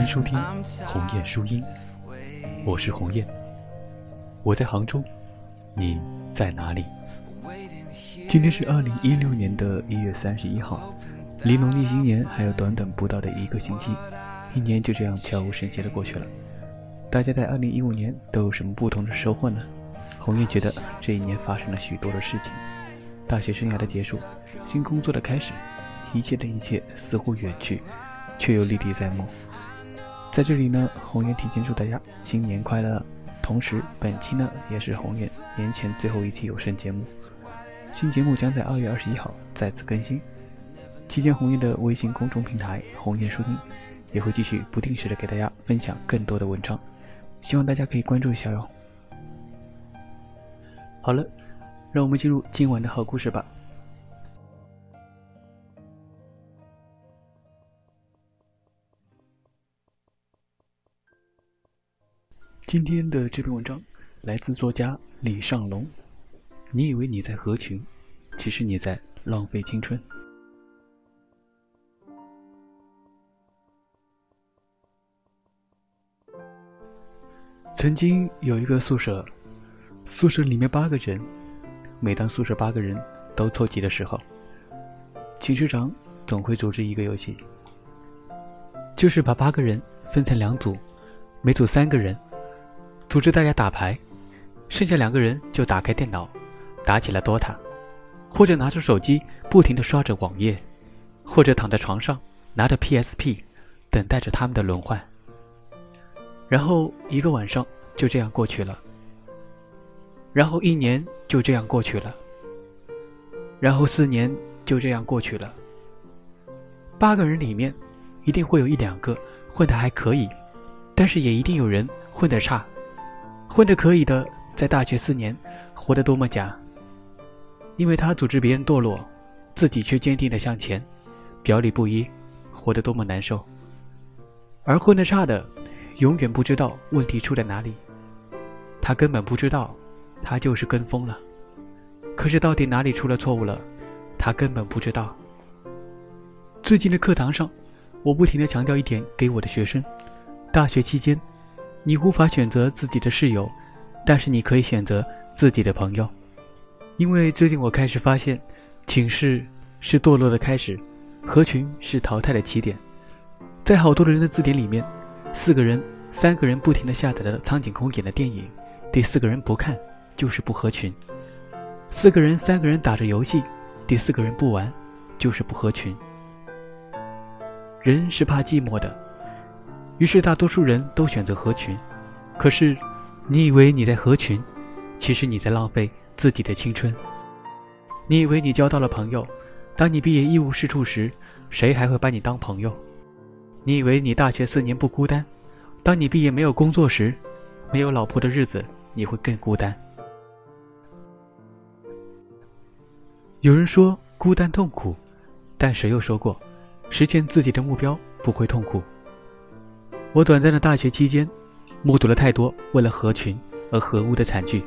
欢迎收听鸿雁书音，我是鸿雁，我在杭州，你在哪里？今天是二零一六年的一月三十一号，离农历新年还有短短不到的一个星期，一年就这样悄无声息的过去了。大家在二零一五年都有什么不同的收获呢？鸿雁觉得这一年发生了许多的事情，大学生涯的结束，新工作的开始，一切的一切似乎远去，却又历历在目。在这里呢，红颜提前祝大家新年快乐。同时，本期呢也是红颜年前最后一期有声节目，新节目将在二月二十一号再次更新。期间，红颜的微信公众平台“红颜书听”也会继续不定时的给大家分享更多的文章，希望大家可以关注一下哟。好了，让我们进入今晚的好故事吧。今天的这篇文章来自作家李尚龙。你以为你在合群，其实你在浪费青春。曾经有一个宿舍，宿舍里面八个人，每当宿舍八个人都凑齐的时候，寝室长总会组织一个游戏，就是把八个人分成两组，每组三个人。组织大家打牌，剩下两个人就打开电脑，打起了 DOTA，或者拿出手机不停地刷着网页，或者躺在床上拿着 PSP，等待着他们的轮换。然后一个晚上就这样过去了，然后一年就这样过去了，然后四年就这样过去了。八个人里面，一定会有一两个混得还可以，但是也一定有人混得差。混得可以的，在大学四年活得多么假，因为他组织别人堕落，自己却坚定的向前，表里不一，活得多么难受。而混得差的，永远不知道问题出在哪里，他根本不知道，他就是跟风了。可是到底哪里出了错误了，他根本不知道。最近的课堂上，我不停的强调一点给我的学生：大学期间。你无法选择自己的室友，但是你可以选择自己的朋友。因为最近我开始发现，寝室是堕落的开始，合群是淘汰的起点。在好多人的字典里面，四个人、三个人不停地下载了苍井空演的电影，第四个人不看就是不合群；四个人、三个人打着游戏，第四个人不玩就是不合群。人是怕寂寞的。于是，大多数人都选择合群。可是，你以为你在合群，其实你在浪费自己的青春。你以为你交到了朋友，当你毕业一无是处时，谁还会把你当朋友？你以为你大学四年不孤单，当你毕业没有工作时，没有老婆的日子，你会更孤单。有人说孤单痛苦，但谁又说过，实现自己的目标不会痛苦？我短暂的大学期间，目睹了太多为了合群而合污的惨剧。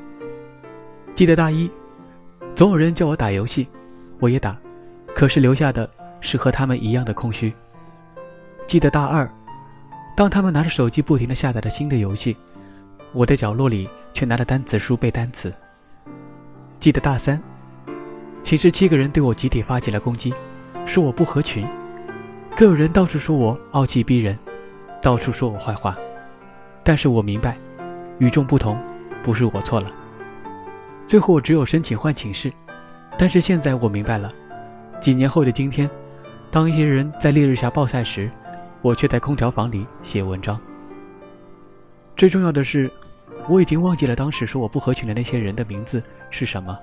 记得大一，总有人叫我打游戏，我也打，可是留下的是和他们一样的空虚。记得大二，当他们拿着手机不停的下载着新的游戏，我在角落里却拿着单词书背单词。记得大三，寝室七个人对我集体发起了攻击，说我不合群，更有人到处说我傲气逼人。到处说我坏话，但是我明白，与众不同，不是我错了。最后我只有申请换寝室，但是现在我明白了，几年后的今天，当一些人在烈日下暴晒时，我却在空调房里写文章。最重要的是，我已经忘记了当时说我不合群的那些人的名字是什么。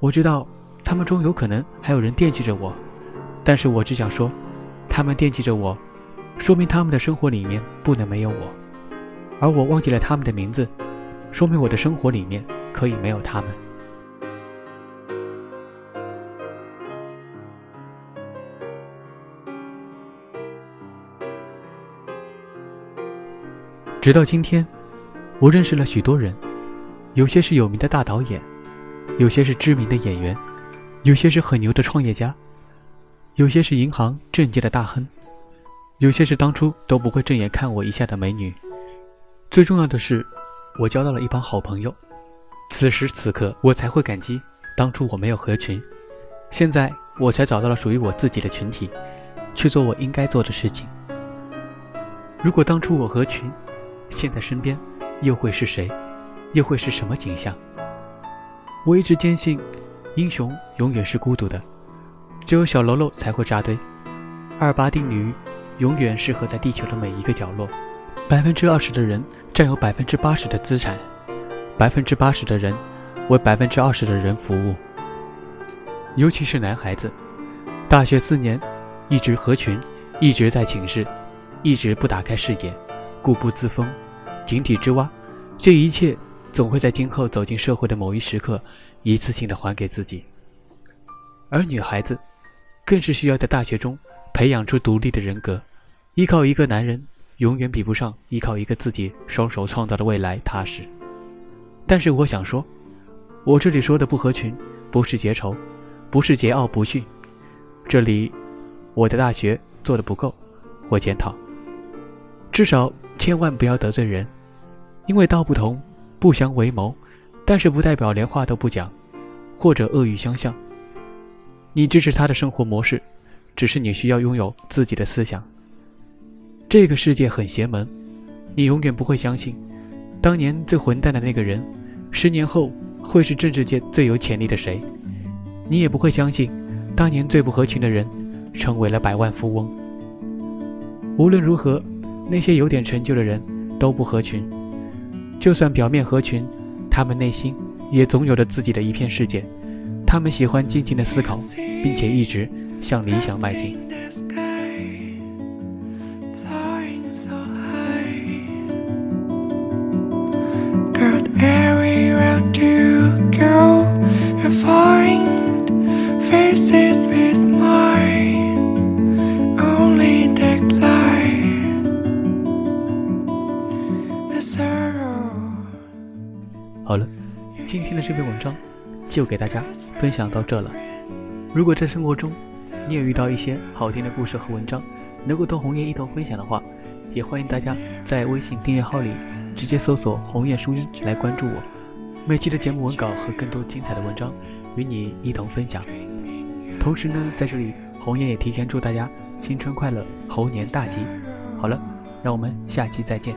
我知道，他们中有可能还有人惦记着我，但是我只想说，他们惦记着我。说明他们的生活里面不能没有我，而我忘记了他们的名字，说明我的生活里面可以没有他们。直到今天，我认识了许多人，有些是有名的大导演，有些是知名的演员，有些是很牛的创业家，有些是银行政界的大亨。有些是当初都不会正眼看我一下的美女。最重要的是，我交到了一帮好朋友。此时此刻，我才会感激当初我没有合群。现在我才找到了属于我自己的群体，去做我应该做的事情。如果当初我合群，现在身边又会是谁？又会是什么景象？我一直坚信，英雄永远是孤独的，只有小喽啰才会扎堆。二八定律永远适合在地球的每一个角落。百分之二十的人占有百分之八十的资产，百分之八十的人为百分之二十的人服务。尤其是男孩子，大学四年一直合群，一直在寝室，一直不打开视野，固步自封，井底之蛙。这一切总会在今后走进社会的某一时刻，一次性的还给自己。而女孩子，更是需要在大学中培养出独立的人格，依靠一个男人，永远比不上依靠一个自己双手创造的未来踏实。但是我想说，我这里说的不合群，不是结仇。不是桀骜不驯，这里我的大学做的不够，我检讨。至少千万不要得罪人，因为道不同不相为谋，但是不代表连话都不讲，或者恶语相向。你支持他的生活模式，只是你需要拥有自己的思想。这个世界很邪门，你永远不会相信，当年最混蛋的那个人，十年后会是政治界最有潜力的谁。你也不会相信，当年最不合群的人，成为了百万富翁。无论如何，那些有点成就的人都不合群。就算表面合群，他们内心也总有着自己的一片世界。他们喜欢静静的思考，并且一直向理想迈进。好了，今天的这篇文章就给大家分享到这了。如果在生活中你也遇到一些好听的故事和文章，能够同红叶一同分享的话，也欢迎大家在微信订阅号里直接搜索“红叶书音”来关注我。每期的节目文稿和更多精彩的文章与你一同分享。同时呢，在这里红叶也提前祝大家新春快乐，猴年大吉。好了，让我们下期再见。